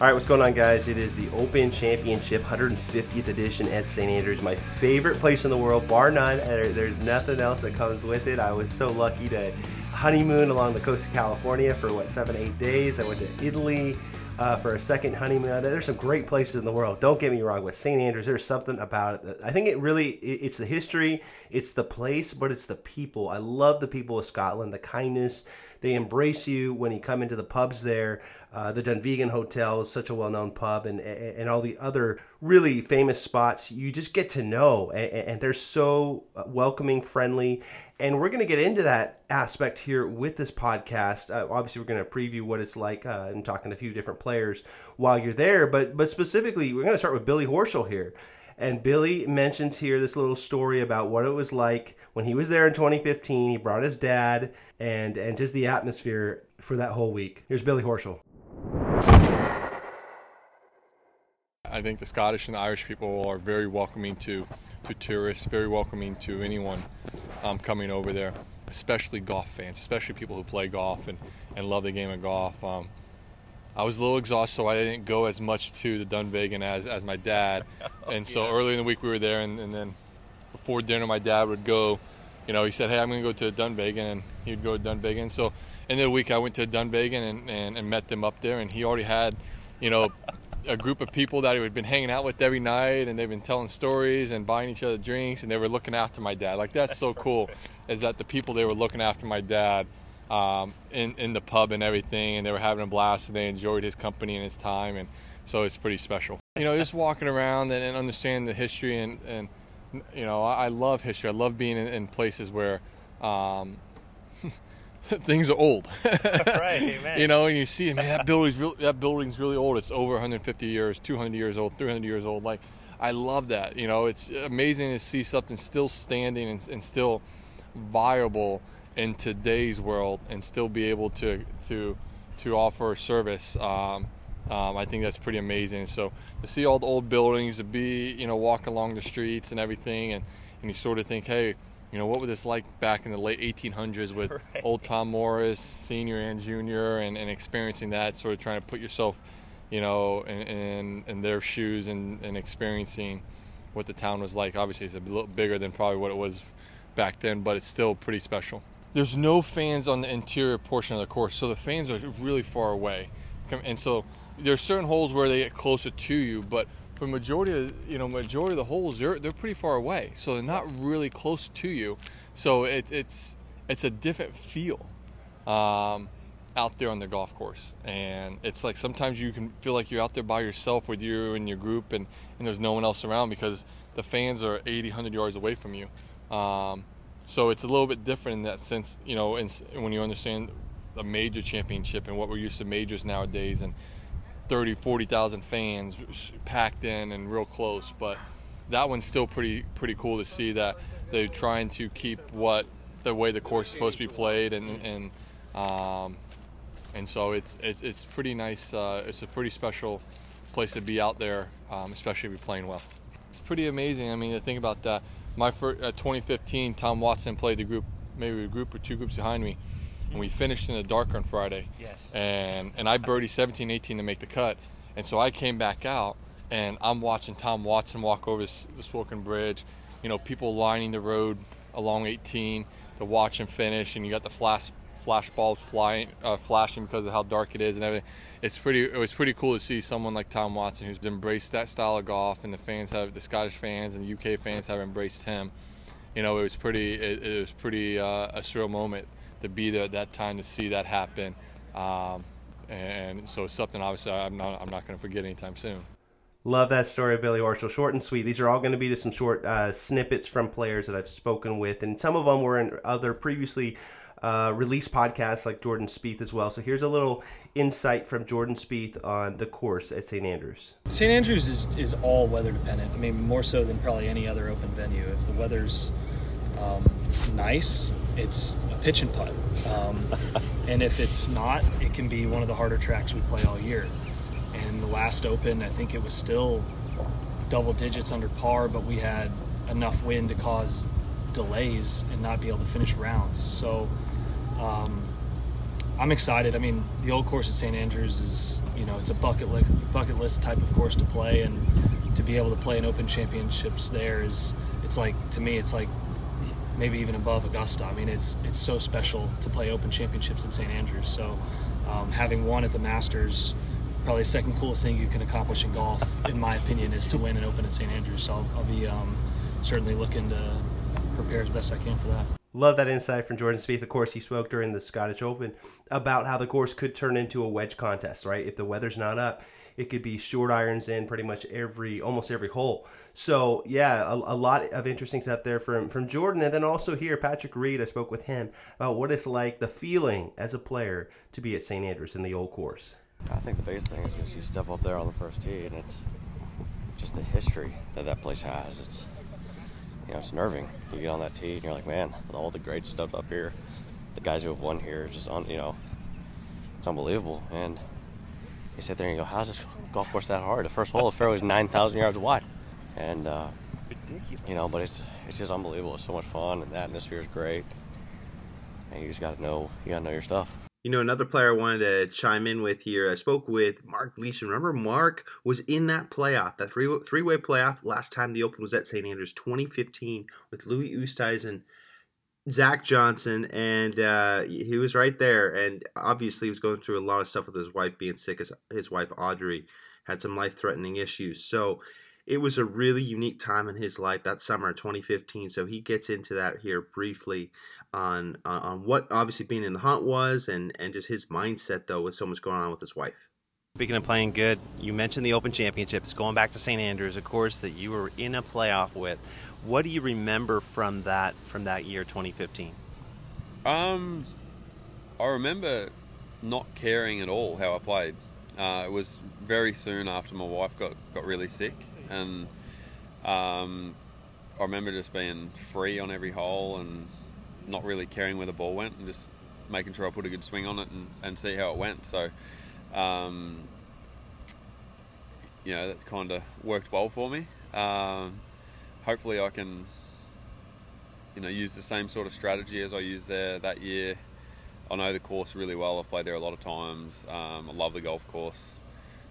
All right, what's going on, guys? It is the Open Championship 150th edition at St. Andrews, my favorite place in the world, bar none. There's nothing else that comes with it. I was so lucky to honeymoon along the coast of California for what seven, eight days. I went to Italy uh, for a second honeymoon. There's some great places in the world. Don't get me wrong, with St. Andrews, there's something about it. I think it really it's the history, it's the place, but it's the people. I love the people of Scotland, the kindness. They embrace you when you come into the pubs there. Uh, the Dunvegan Hotel is such a well-known pub, and and all the other really famous spots. You just get to know, and, and they're so uh, welcoming, friendly, and we're going to get into that aspect here with this podcast. Uh, obviously, we're going to preview what it's like uh, and talking to a few different players while you're there. But but specifically, we're going to start with Billy Horschel here. And Billy mentions here this little story about what it was like when he was there in 2015. He brought his dad and and just the atmosphere for that whole week. Here's Billy Horschel. I think the Scottish and the Irish people are very welcoming to to tourists, very welcoming to anyone um, coming over there, especially golf fans, especially people who play golf and, and love the game of golf. Um, I was a little exhausted, so I didn't go as much to the Dunvegan as, as my dad. Oh, and so yeah. early in the week we were there, and, and, then before dinner, my dad would go. You know, he said, "Hey, I'm going to go to Dunvegan," and he would go to Dunvegan. So, in the week, I went to Dunvegan and, and, and met them up there, and he already had, you know, a group of people that he had been hanging out with every night, and they've been telling stories and buying each other drinks, and they were looking after my dad. Like that's so cool, is that the people they were looking after my dad um, in in the pub and everything, and they were having a blast, and they enjoyed his company and his time, and so it's pretty special. You know, just walking around and, and understanding the history, and and you know, I, I love history. I love being in, in places where. Um, things are old. right, amen. You know, and you see, man, that building's really, that building's really old. It's over 150 years, 200 years old, 300 years old. Like, I love that. You know, it's amazing to see something still standing and, and still viable in today's world, and still be able to to to offer service. Um, um, I think that's pretty amazing. So to see all the old buildings, to be you know walk along the streets and everything, and and you sort of think, hey you know, what was this like back in the late 1800s with right. old Tom Morris, senior and junior, and, and experiencing that, sort of trying to put yourself, you know, in, in, in their shoes and, and experiencing what the town was like. Obviously, it's a little bigger than probably what it was back then, but it's still pretty special. There's no fans on the interior portion of the course, so the fans are really far away. And so there's certain holes where they get closer to you, but for majority of you know majority of the holes they're they're pretty far away, so they're not really close to you. So it, it's it's a different feel um, out there on the golf course, and it's like sometimes you can feel like you're out there by yourself with you and your group, and and there's no one else around because the fans are 80, 100 yards away from you. Um, so it's a little bit different in that sense, you know, when you understand a major championship and what we're used to majors nowadays, and 30, 40,000 fans packed in and real close. But that one's still pretty pretty cool to see that they're trying to keep what the way the course is supposed to be played, and and um, and so it's it's it's pretty nice. Uh, it's a pretty special place to be out there, um, especially if you're playing well. It's pretty amazing. I mean, to think about that. My first, uh, 2015, Tom Watson played the group, maybe a group or two groups behind me and we finished in the dark on Friday. Yes. And and I birdied 17, 18 to make the cut, and so I came back out and I'm watching Tom Watson walk over this, this Swilcan Bridge. You know, people lining the road along 18 to watch him finish, and you got the flash flash flying, uh, flashing because of how dark it is and everything. It's pretty. It was pretty cool to see someone like Tom Watson who's embraced that style of golf, and the fans have the Scottish fans and UK fans have embraced him. You know, it was pretty. It, it was pretty uh, a surreal moment to be there at that time to see that happen. Um, and so it's something obviously I'm not I'm not going to forget anytime soon. Love that story, Billy Horschel. Short and sweet. These are all going to be just some short uh, snippets from players that I've spoken with, and some of them were in other previously uh, released podcasts like Jordan Spieth as well. So here's a little insight from Jordan Spieth on the course at St. Andrews. St. Andrews is, is all weather dependent. I mean, more so than probably any other open venue. If the weather's um, nice, it's a pitch and putt. Um, and if it's not, it can be one of the harder tracks we play all year. And the last Open, I think it was still double digits under par, but we had enough wind to cause delays and not be able to finish rounds. So um, I'm excited. I mean, the old course at St. Andrews is, you know, it's a bucket list, bucket list type of course to play, and to be able to play an Open Championships there is, it's like to me, it's like maybe even above Augusta. I mean, it's it's so special to play Open Championships at St. Andrews. So um, having won at the Masters probably the second coolest thing you can accomplish in golf, in my opinion, is to win an Open at St Andrews. So I'll, I'll be um, certainly looking to prepare as best I can for that. Love that insight from Jordan Spieth. Of course, he spoke during the Scottish Open about how the course could turn into a wedge contest, right? If the weather's not up, it could be short irons in pretty much every, almost every hole. So yeah, a, a, lot of interesting stuff there from from Jordan, and then also here Patrick Reed. I spoke with him about what it's like, the feeling as a player to be at St Andrews in the old course. I think the biggest thing is just you step up there on the first tee, and it's just the history that that place has. It's know, it's nerving. You get on that tee, and you're like, man, all the great stuff up here, the guys who have won here, just on, you know, it's unbelievable. And you sit there and you go, how's this golf course that hard? The first hole, the fairway is 9,000 yards wide, and uh, you know, but it's it's just unbelievable. It's so much fun, and the atmosphere is great. And you just got to know, you got to know your stuff. You know, another player I wanted to chime in with here. I spoke with Mark Leishman. Remember, Mark was in that playoff, that three three way playoff. Last time the Open was at St Andrews, 2015, with Louis Oosthuizen, and Zach Johnson, and uh, he was right there. And obviously, he was going through a lot of stuff with his wife being sick. His, his wife Audrey had some life threatening issues. So it was a really unique time in his life that summer 2015. So he gets into that here briefly on uh, on what obviously being in the hunt was and and just his mindset though with so much going on with his wife. Speaking of playing good, you mentioned the Open Championships, going back to St. Andrews, a course that you were in a playoff with. What do you remember from that from that year, 2015? Um, I remember not caring at all how I played. Uh, it was very soon after my wife got, got really sick, and um, I remember just being free on every hole and not really caring where the ball went and just making sure I put a good swing on it and, and see how it went. So, um, you know, that's kind of worked well for me. Um, hopefully, I can, you know, use the same sort of strategy as I used there that year. I know the course really well. I've played there a lot of times. Um, I love the golf course.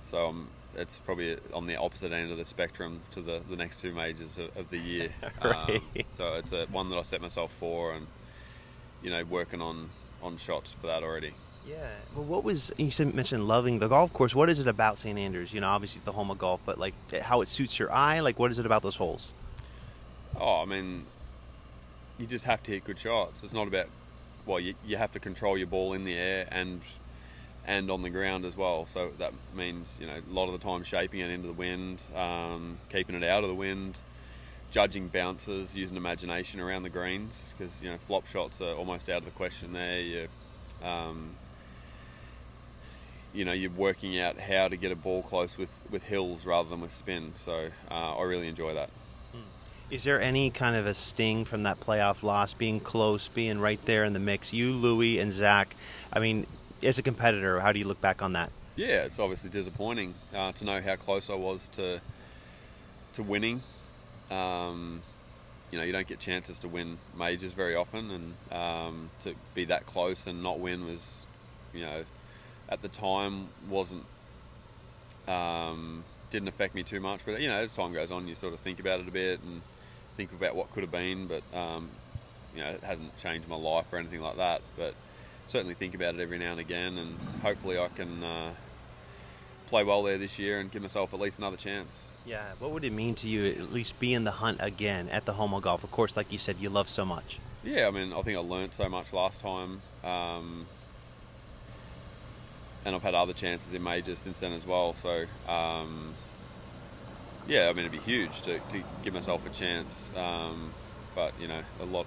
So I'm it's probably on the opposite end of the spectrum to the, the next two majors of, of the year. right. Um, so it's a, one that I set myself for, and you know, working on on shots for that already. Yeah. Well, what was you mentioned loving the golf course? What is it about St. Andrews? You know, obviously it's the home of golf, but like how it suits your eye. Like, what is it about those holes? Oh, I mean, you just have to hit good shots. It's not about well, you you have to control your ball in the air and and on the ground as well. So that means you know a lot of the time shaping it into the wind, um, keeping it out of the wind, judging bounces, using imagination around the greens because you know flop shots are almost out of the question there. You, um, you know you're working out how to get a ball close with, with hills rather than with spin. So uh, I really enjoy that. Hmm. There any kind of a sting from that playoff loss, being close, being right there in the mix? You, Louis, and Zach. I mean, as a competitor, how do you look back on that? Yeah, it's obviously disappointing uh, to know how close I was to to winning. Um, you know, you don't get chances to win majors very often, and um, to be that close and not win was, you know, at the time wasn't um, didn't affect me too much. But you know, as time goes on, you sort of think about it a bit and think about what could have been. But um, you know, it hasn't changed my life or anything like that. But certainly think about it every now and again, and hopefully I can uh, play well there this year and give myself at least another chance. Yeah, what would it mean to you at least be in the hunt again at the home of golf? Of course, like you said, you love so much. Yeah, I mean, I think I learned so much last time, um, and I've had other chances in majors since then as well. So, um, yeah, I mean, it'd be huge to, to give myself a chance. Um, but you know, a lot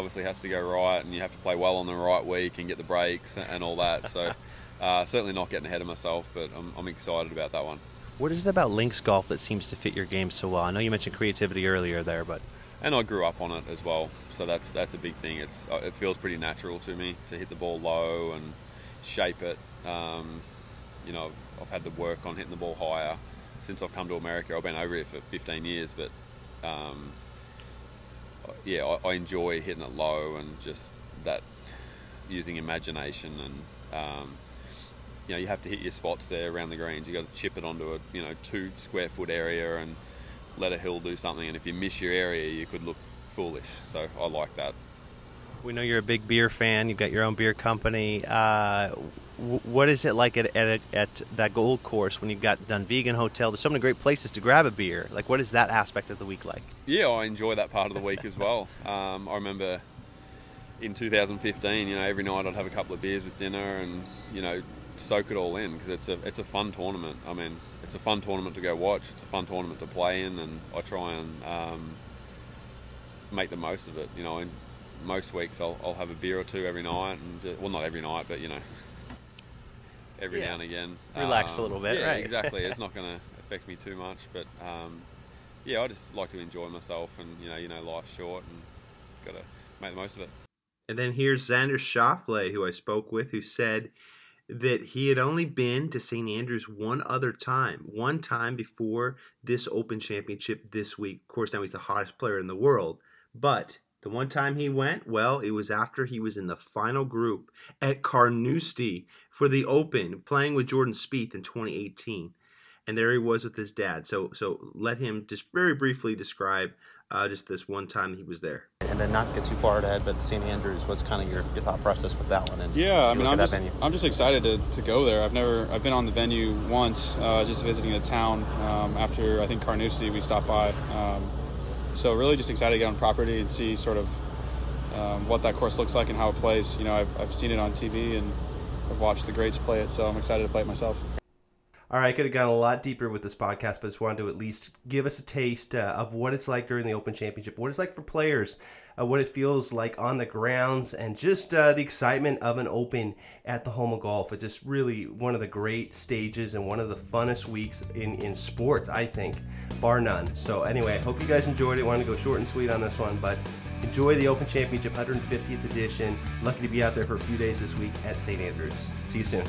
obviously has to go right, and you have to play well on the right week and get the breaks and all that. So uh, certainly not getting ahead of myself, but I'm, I'm excited about that one. What is it about links golf that seems to fit your game so well? I know you mentioned creativity earlier there, but and I grew up on it as well, so that's that's a big thing. It's uh, it feels pretty natural to me to hit the ball low and shape it. Um, you know, I've had to work on hitting the ball higher since I've come to America. I've been over here for 15 years, but um, yeah, I, I, enjoy hitting it low and just that using imagination and um, you know you have to hit your spots there around the greens. You got to chip it onto a you know two square foot area and let a hill do something. And if you miss your area, you could look foolish. So I like that. We know you're a big beer fan. You've got your own beer company. Uh, what is it like at, at, at that Gold Course when you've got Dunvegan Hotel? There's so many great places to grab a beer. Like, what is that aspect of the week like? Yeah, I enjoy that part of the week as well. Um, I remember in 2015, you know, every night I'd have a couple of beers with dinner and you know soak it all in because it's a it's a fun tournament. I mean, it's a fun tournament to go watch. It's a fun tournament to play in, and I try and um, make the most of it. You know, in most weeks I'll, I'll have a beer or two every night, and just, well, not every night, but you know, every yeah. now and again. Relax um, a little bit, yeah, right? exactly. It's not going to affect me too much, but um, yeah, I just like to enjoy myself, and you know, you know, life's short, and got to make the most of it. And then here's Xander Schauffele, who I spoke with, who said that he had only been to St. Andrews one other time, one time before this Open Championship this week. Of course, now he's the hottest player in the world, but the one time he went, well, it was after he was in the final group at Carnoustie for the Open, playing with Jordan Spieth in 2018. And there he was with his dad. So, so let him just very briefly describe uh, just this one time he was there. And then not get too far ahead, but St. Andrews, was kind of your, your thought process with that one? And yeah, I mean, I'm just, I'm just excited to, to go there. I've never, I've been on the venue once, uh, just visiting the town. Um, after I think Carnoustie, we stopped by. Um, so really just excited to get on property and see sort of um, what that course looks like and how it plays. You know, I've, I've seen it on TV and I've watched the greats play it, so I'm excited to play it myself. All right, I could have gone a lot deeper with this podcast, but just wanted to at least give us a taste uh, of what it's like during the Open Championship, what it's like for players, uh, what it feels like on the grounds, and just uh, the excitement of an Open at the home of golf. It's just really one of the great stages and one of the funnest weeks in, in sports, I think, bar none. So, anyway, I hope you guys enjoyed it. Wanted to go short and sweet on this one, but enjoy the Open Championship 150th edition. Lucky to be out there for a few days this week at St. Andrews. See you soon.